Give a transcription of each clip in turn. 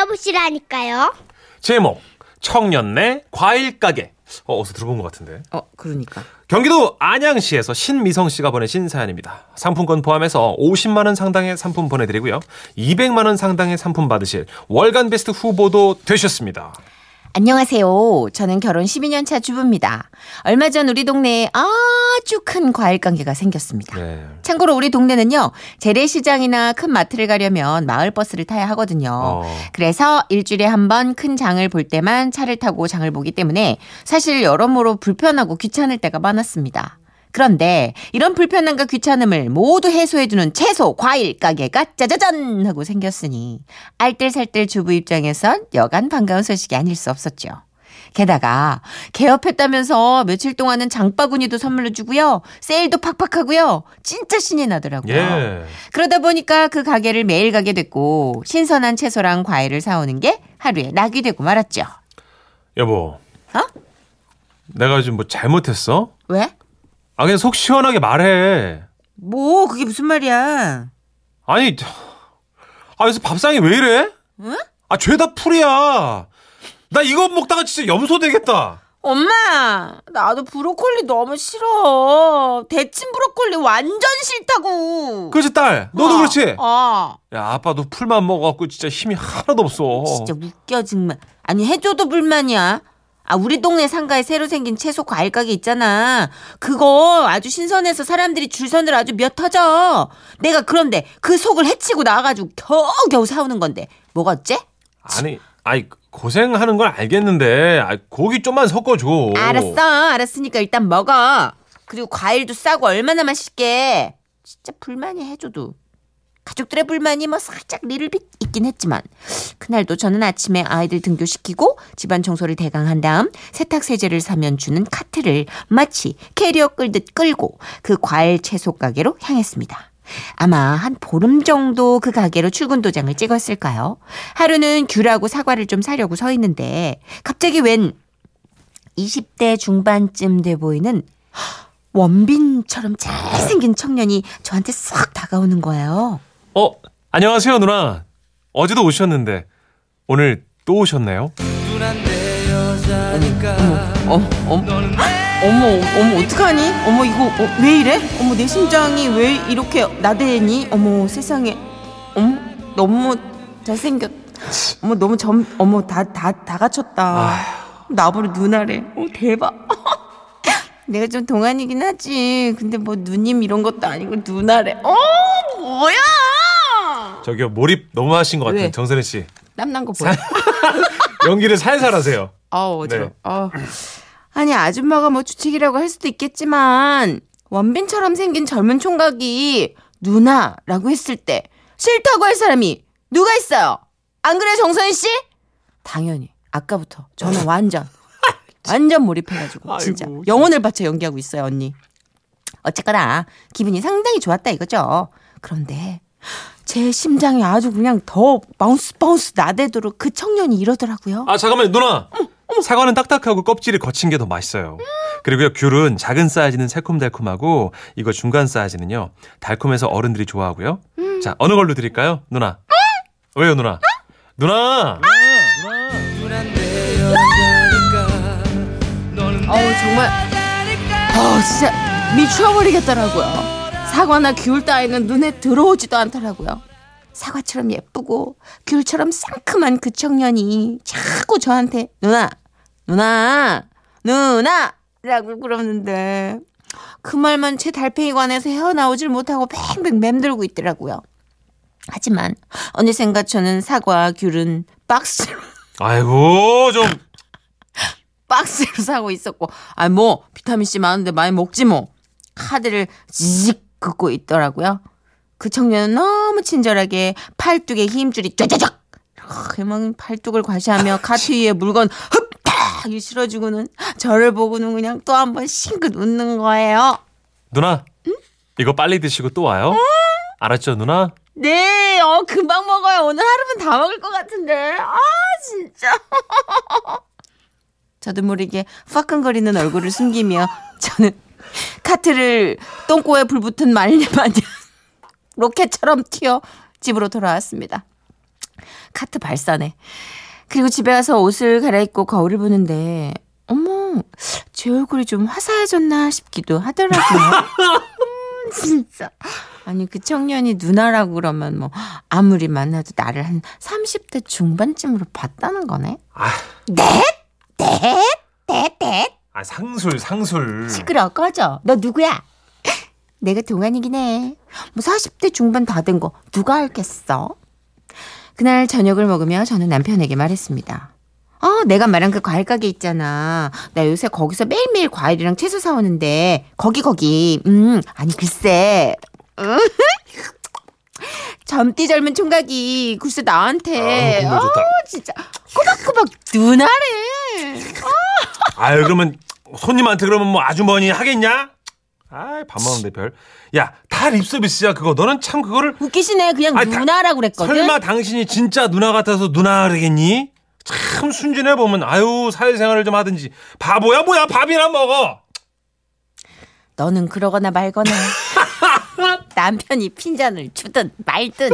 들어보시라니까요. 제목 청년내 과일 가게. 어, 어디서 들어본 것 같은데. 어, 그러니까. 경기도 안양시에서 신미성 씨가 보내신 사연입니다. 상품권 포함해서 50만 원 상당의 상품 보내드리고요. 200만 원 상당의 상품 받으실 월간 베스트 후보도 되셨습니다. 안녕하세요. 저는 결혼 12년 차 주부입니다. 얼마 전 우리 동네에 아주 큰 과일 가게가 생겼습니다. 네. 참고로 우리 동네는요, 재래시장이나 큰 마트를 가려면 마을버스를 타야 하거든요. 어. 그래서 일주일에 한 번 큰 장을 볼 때만 차를 타고 장을 보기 때문에 사실 여러모로 불편하고 귀찮을 때가 많았습니다. 그런데 이런 불편함과 귀찮음을 모두 해소해주는 채소, 과일 가게가 짜자잔 하고 생겼으니 알뜰살뜰 주부 입장에선 여간 반가운 소식이 아닐 수 없었죠. 게다가 개업했다면서 며칠 동안은 장바구니도 선물로 주고요. 세일도 팍팍하고요. 진짜 신이 나더라고요. 예. 그러다 보니까 그 가게를 매일 가게 됐고 신선한 채소랑 과일을 사오는 게 하루에 낙이 되고 말았죠. 여보. 어? 내가 요즘 뭐 잘못했어? 왜? 아, 그냥 속 시원하게 말해. 뭐 그게 무슨 말이야? 아니, 아, 요새 밥상이 왜 이래? 응? 아, 죄다 풀이야. 나 이거 먹다가 진짜 염소 되겠다. 엄마, 나도 브로콜리 너무 싫어. 데친 브로콜리 완전 싫다고. 그렇지, 딸. 너도 어, 그렇지? 어. 야, 아빠도 풀만 먹어갖고 진짜 힘이 하나도 없어. 진짜 웃겨 정말. 아니 해줘도 불만이야. 아 우리 동네 상가에 새로 생긴 채소 과일 가게 있잖아. 그거 아주 신선해서 사람들이 줄 서느라 아주 몇 터져. 내가 그런데 그 속을 해치고 나와가지고 겨우겨우 사오는 건데 뭐가 어째? 아니, 아이, 고생하는 건 알겠는데, 아, 고기 좀만 섞어줘. 알았어, 알았으니까 일단 먹어. 그리고 과일도 싸고 얼마나 맛있게. 진짜 불만이 해줘도. 가족들의 불만이 뭐 살짝 리를빗 있긴 했지만 그날도 저는 아침에 아이들 등교시키고 집안 청소를 대강 한 다음 세탁 세제를 사면 주는 카트를 마치 캐리어 끌듯 끌고 그 과일 채소 가게로 향했습니다. 아마 한 보름 정도 그 가게로 출근 도장을 찍었을까요? 하루는 귤하고 사과를 좀 사려고 서 있는데 갑자기 웬 20대 중반쯤 돼 보이는 원빈처럼 잘생긴 청년이 저한테 싹 다가오는 거예요. 어, 안녕하세요, 누나. 어제도 오셨는데, 오늘 또 오셨네요? 어, 어, 어머, 어머, 어떡하니? 어머, 이거 어, 왜 이래? 어머, 내 심장이 왜 이렇게 나대니? 어머, 세상에. 어머, 너무 잘생겼. 어머, 너무 점, 어머, 다, 다, 다 갖췄다. 나보러 누나래. 어, 대박. 내가 좀 동안이긴 하지. 근데 뭐 누님 이런 것도 아니고 누나래. 어, 뭐야? 저기요, 몰입 너무 하신 것 같아요, 왜? 정선혜 씨. 땀난 거 보여. 연기를 살살 하세요. 아우 어지러. 네. 워 아니 아줌마가 뭐 주책이라고 할 수도 있겠지만 원빈처럼 생긴 젊은 총각이 누나라고 했을 때 싫다고 할 사람이 누가 있어요? 안 그래 정선희 씨? 당연히 아까부터 저는 완전 완전 몰입해가지고 진짜 아이고, 영혼을 바쳐 연기하고 있어요 언니. 어쨌거나 기분이 상당히 좋았다 이거죠. 그런데 제 심장이 아주 그냥 더 bounce bounce 나대도록 그 청년이 이러더라고요. 아, 잠깐만요, 누나. 사과는 딱딱하고 껍질이 거친 게 더 맛있어요. 그리고요, 귤은 작은 사이즈는 새콤달콤하고, 이거 중간 사이즈는요, 달콤해서 어른들이 좋아하고요. 자, 어느 걸로 드릴까요, 누나? 왜요, 누나? 누나! 어우 정말 어 진짜 미쳐버리겠더라고요 사과나 귤 따위는 눈에 들어오지도 않더라고요 사과처럼 예쁘고 귤처럼 상큼한 그 청년이 자꾸 저한테 누나 누나 누나 라고 그러는데 그 말만 제 달팽이관에서 헤어나오질 못하고 뱅뱅 맴돌고 있더라고요 하지만 어느샌가 저는 사과 귤은 박스로 아이고, 좀. 박스로 사고 있었고, 아, 뭐, 비타민C 많은데 많이 먹지 뭐. 카드를 직 긋고 있더라고요. 그 청년은 너무 친절하게 팔뚝에 힘줄이 쫙쫙쫙! 이렇게 막 팔뚝을 과시하며 카트 위에 물건 흡딱! 실어주고는 저를 보고는 그냥 또 한 번 싱긋 웃는 거예요. 누나, 이거 빨리 드시고 또 와요. 알았죠, 누나? 네, 어, 금방 먹어요. 오늘 하루면 다 먹을 것 같은데. 아, 진짜. 저도 모르게 화끈거리는 얼굴을 숨기며 저는 카트를 똥꼬에 불붙은 말리 마냥 로켓처럼 튀어 집으로 돌아왔습니다. 카트 발사네. 그리고 집에 와서 옷을 갈아입고 거울을 보는데 어머 제 얼굴이 좀 화사해졌나 싶기도 하더라고요. 음, 진짜. 아니 그 청년이 누나라고 그러면 뭐 아무리 만나도 나를 한 30대 중반쯤으로 봤다는 거네. 아, 넷? 넷? 넷? 넷? 아 상술 상술. 시끄러 꺼져. 너 누구야? 내가 동안이긴 해. 뭐 40대 중반 다 된 거 누가 알겠어? 그날 저녁을 먹으며 저는 남편에게 말했습니다. 어, 내가 말한 그 과일 가게 있잖아. 나 요새 거기서 매일매일 과일이랑 채소 사오는데 거기 거기. 음, 아니 글쎄. 음. 젊디 젊은 총각이 글쎄 나한테 아. 어, 진짜 꼬박꼬박 누나래. 아유 그러면 손님한테 그러면 뭐 아주머니 하겠냐? 아이 밥 먹는데 별. 야 다 립서비스야 그거. 너는 참 그거를 웃기시네. 그냥 아니, 다- 누나라고 그랬거든. 설마 당신이 진짜 누나 같아서 누나 그러겠니? 참 순진해 보면 아유 사회생활을 좀 하든지 바보야 뭐야 밥이나 먹어. 너는 그러거나 말거나 남편이 핀잔을 주든 말든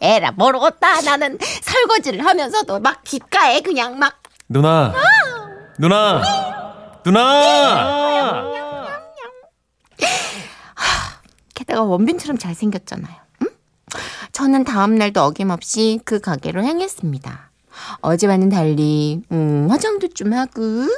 에라 모르겠다. 나는 설거지를 하면서도 막 귓가에 그냥 막 누나. 누나. 누나. 게다가 원빈처럼 잘생겼잖아요. 응? 저는 다음날도 어김없이 그 가게로 향했습니다. 어제와는 달리 음, 화장도 좀 하고. 뭐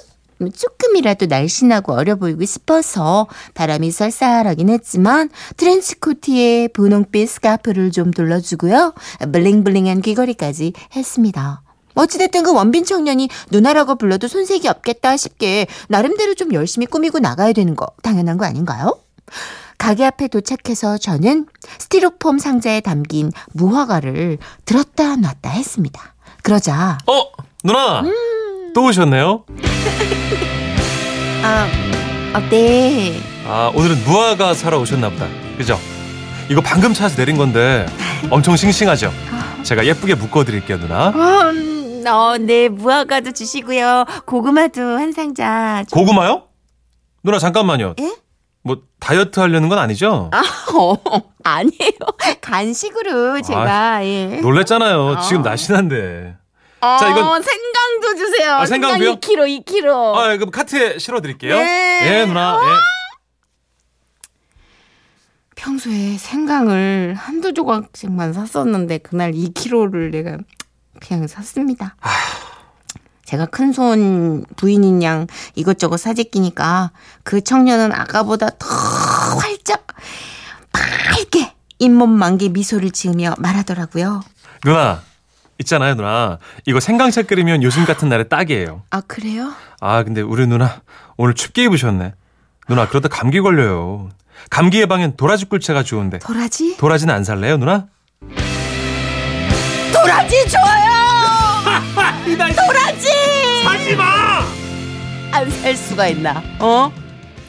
조금이라도 날씬하고 어려 보이고 싶어서 바람이 쌀쌀하긴 했지만 트렌치 코트에 분홍빛 스카프를 좀 둘러주고요. 블링블링한 귀걸이까지 했습니다. 어찌됐든 그 원빈 청년이 누나라고 불러도 손색이 없겠다 싶게 나름대로 좀 열심히 꾸미고 나가야 되는 거 당연한 거 아닌가요? 가게 앞에 도착해서 저는 스티로폼 상자에 담긴 무화과를 들었다 놨다 했습니다. 그러자 어 누나 또 오셨네요. 아, 아, 네. 아 오늘은 무화과 사러 오셨나 보다. 그죠? 이거 방금 차에서 내린 건데 엄청 싱싱하죠? 제가 예쁘게 묶어드릴게요 누나. 음, 어, 네, 무화과도 주시고요. 고구마도 한 상자. 좀- 고구마요? 누나 잠깐만요. 예? 뭐 다이어트 하려는 건 아니죠? 아, 어, 아니에요. 간식으로 제가, 예. 놀랬잖아요. 지금 아. 날씬한데. 어, 자, 이건- 생강도 주세요. 아, 생강도요? 2kg, 2kg. 아, 그럼 카트에 실어 드릴게요. 네. 예, 누나. 예. 평소에 생강을 한두 조각씩만 샀었는데 그날 2kg를 내가 그냥 샀습니다. 제가 큰손 부인인 양 이것저것 사재끼니까 그 청년은 아까보다 더 활짝 밝게 잇몸 만개 미소를 지으며 말하더라고요. 누나, 있잖아요, 누나. 이거 생강차 끓이면 요즘 같은 날에 딱이에요. 아 그래요? 아, 근데 우리 누나 오늘 춥게 입으셨네. 누나, 그러다 감기 걸려요. 감기 예방엔 도라지 꿀차가 좋은데. 도라지? 도라지는 안 살래요, 누나? 도라지 줘요! 도라지! 하지 마! 안 살 수가 있나? 어?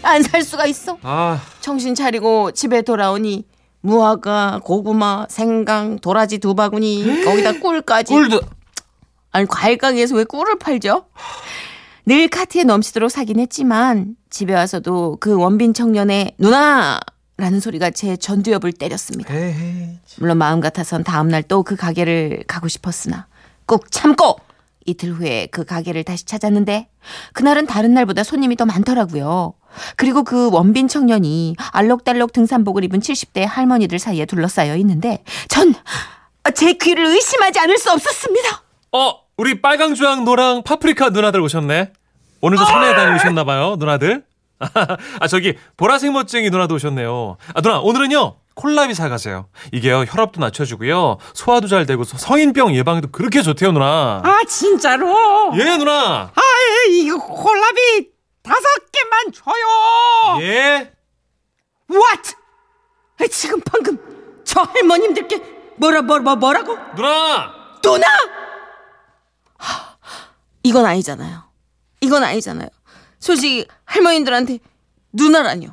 안 살 수가 있어? 아, 정신 차리고 집에 돌아오니 무화과, 고구마, 생강, 도라지 두 바구니, 거기다 꿀까지. 꿀도. 아니 과일 가게에서 왜 꿀을 팔죠? 늘 카트에 넘치도록 사긴 했지만 집에 와서도 그 원빈 청년의 누나 라는 소리가 제 전두엽을 때렸습니다. 에헤이. 물론 마음 같아선 다음날 또 그 가게를 가고 싶었으나 꼭 참고 이틀 후에 그 가게를 다시 찾았는데 그날은 다른 날보다 손님이 더 많더라고요. 그리고 그 원빈 청년이 알록달록 등산복을 입은 70대 할머니들 사이에 둘러싸여 있는데 전 제 귀를 의심하지 않을 수 없었습니다. 어, 우리 빨강, 주황, 노랑, 파프리카 누나들 오셨네. 오늘도 산에 다녀오셨나 봐요, 누나들. 아, 저기, 보라색 멋쟁이 누나도 오셨네요. 아, 누나, 오늘은요, 콜라비 사가세요. 이게요, 혈압도 낮춰주고요, 소화도 잘 되고, 성인병 예방에도 그렇게 좋대요, 누나. 아 진짜로? 예, 누나. 아 이거 콜라비 다섯 개만 줘요. 예. What? 아, 지금 방금 저 할머님들께 뭐라 뭐라 뭐- 뭐라고? 누나! 누나! 하, 이건 아니잖아요. 이건 아니잖아요. 솔직히 할머니들한테 누나라뇨.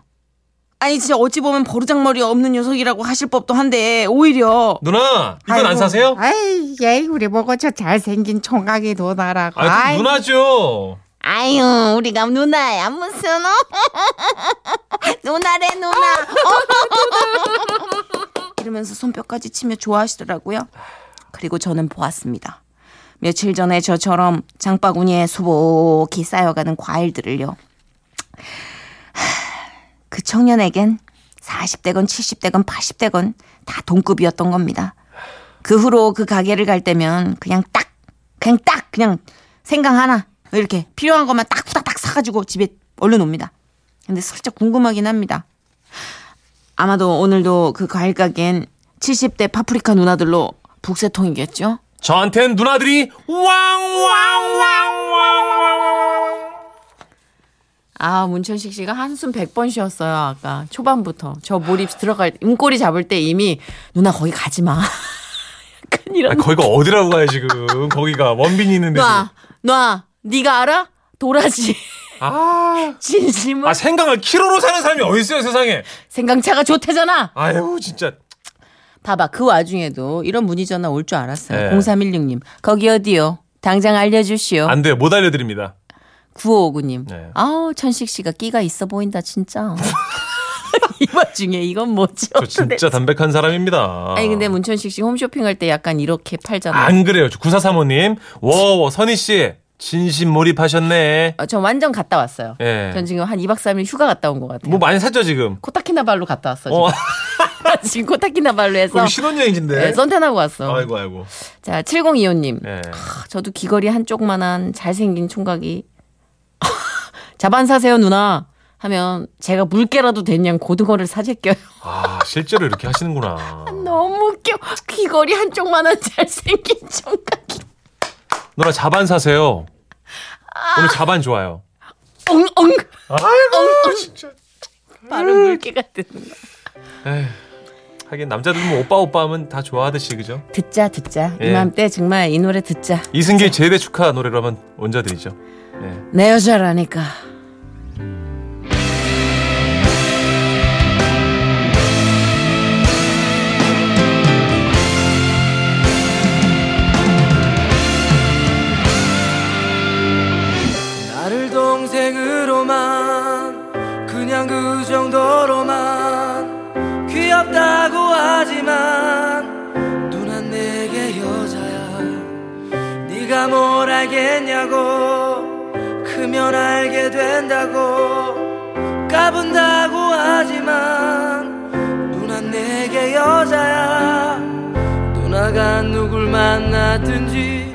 아니 진짜 어찌 보면 버르장머리 없는 녀석이라고 하실 법도 한데 오히려 누나! 이건 안 사세요? 아이 얘 우리 보고 저 잘생긴 총각이 누나라고. 아, 그 아이, 누나죠. 아유 우리가 누나야 무슨 어? 누나래 누나 이러면서 손뼉까지 치며 좋아하시더라고요. 그리고 저는 보았습니다. 며칠 전에 저처럼 장바구니에 수북히 쌓여가는 과일들을요. 하, 그 청년에겐 40대건 70대건 80대건 다 동급이었던 겁니다. 그 후로 그 가게를 갈 때면 그냥 딱, 그냥 딱, 그냥 생강 하나 이렇게 필요한 것만 딱 후다닥 사가지고 집에 얼른 옵니다. 근데 살짝 궁금하긴 합니다. 아마도 오늘도 그 과일 가게엔 70대 파프리카 누나들로 북새통이겠죠? 저한텐 누나들이 왕왕왕왕왕왕 아, 문천식 씨가 한숨 100번 쉬었어요, 아까. 초반부터. 저 몰입 들어갈, 음꼬리 잡을 때 이미, 누나 거기 가지 마. 약간 이런. 아, 거기가 어디라고 가요 지금 거기가 원빈이 있는데 놔, 놔. 네가 알아? 도라지. 아, 진심은 아 생강을 키로로 사는 사람이 어디 있어요 세상에 생강차가 좋대잖아. 아유 진짜 봐봐, 그 와중에도 이런 문의 전화 올 줄 알았어요. 네. 0316님. 거기 어디요? 당장 알려주시오. 안 돼요 못 알려드립니다 9559님. 네. 아우, 천식 씨가 끼가 있어 보인다, 진짜. 이 와중에 이건 뭐죠? 저 진짜 담백한 사람입니다 아니, 근데 문천식 씨 홈쇼핑 할 때 약간 이렇게 팔잖아요. 안 그래요 9435님 워워 선희 씨 진심 몰입하셨네 어, 전 완전 갔다 왔어요. 예. 전 지금 한 2박 3일 휴가 갔다 온 것 같아요. 뭐 많이 샀죠 지금 코타키나발루 갔다 왔어. 지금, 어 지금 코타키나발루에서 거기 신혼여행지인데 네, 선탠하고 왔어. 아이고 아이고 자, 7025님. 예. 저도 귀걸이 한쪽만한 잘생긴 총각이 자반 사세요 누나 하면 제가 물개라도 됐냥 고등어를 사재껴요. 아 실제로 이렇게 하시는구나 너무 웃겨. 귀걸이 한쪽만한 잘생긴 총각이 누나 자반 사세요 오늘 자반 좋아요 엉엉 아이고 진짜 바로 되는 거. 에휴, 하긴 남자들 뭐 오빠 오빠 하면 다 좋아하듯이 그죠 듣자 듣자 예. 이맘때 정말 이 노래 듣자. 이승기 제대 축하 노래로 한번 얹어드리죠 예. 내 여자라니까. 정도로만 귀엽다고 하지만 누난 내게 여자야. 네가 뭘 알겠냐고 크면 알게 된다고 까분다고 하지만 누난 내게 여자야. 누나가 누굴 만났든지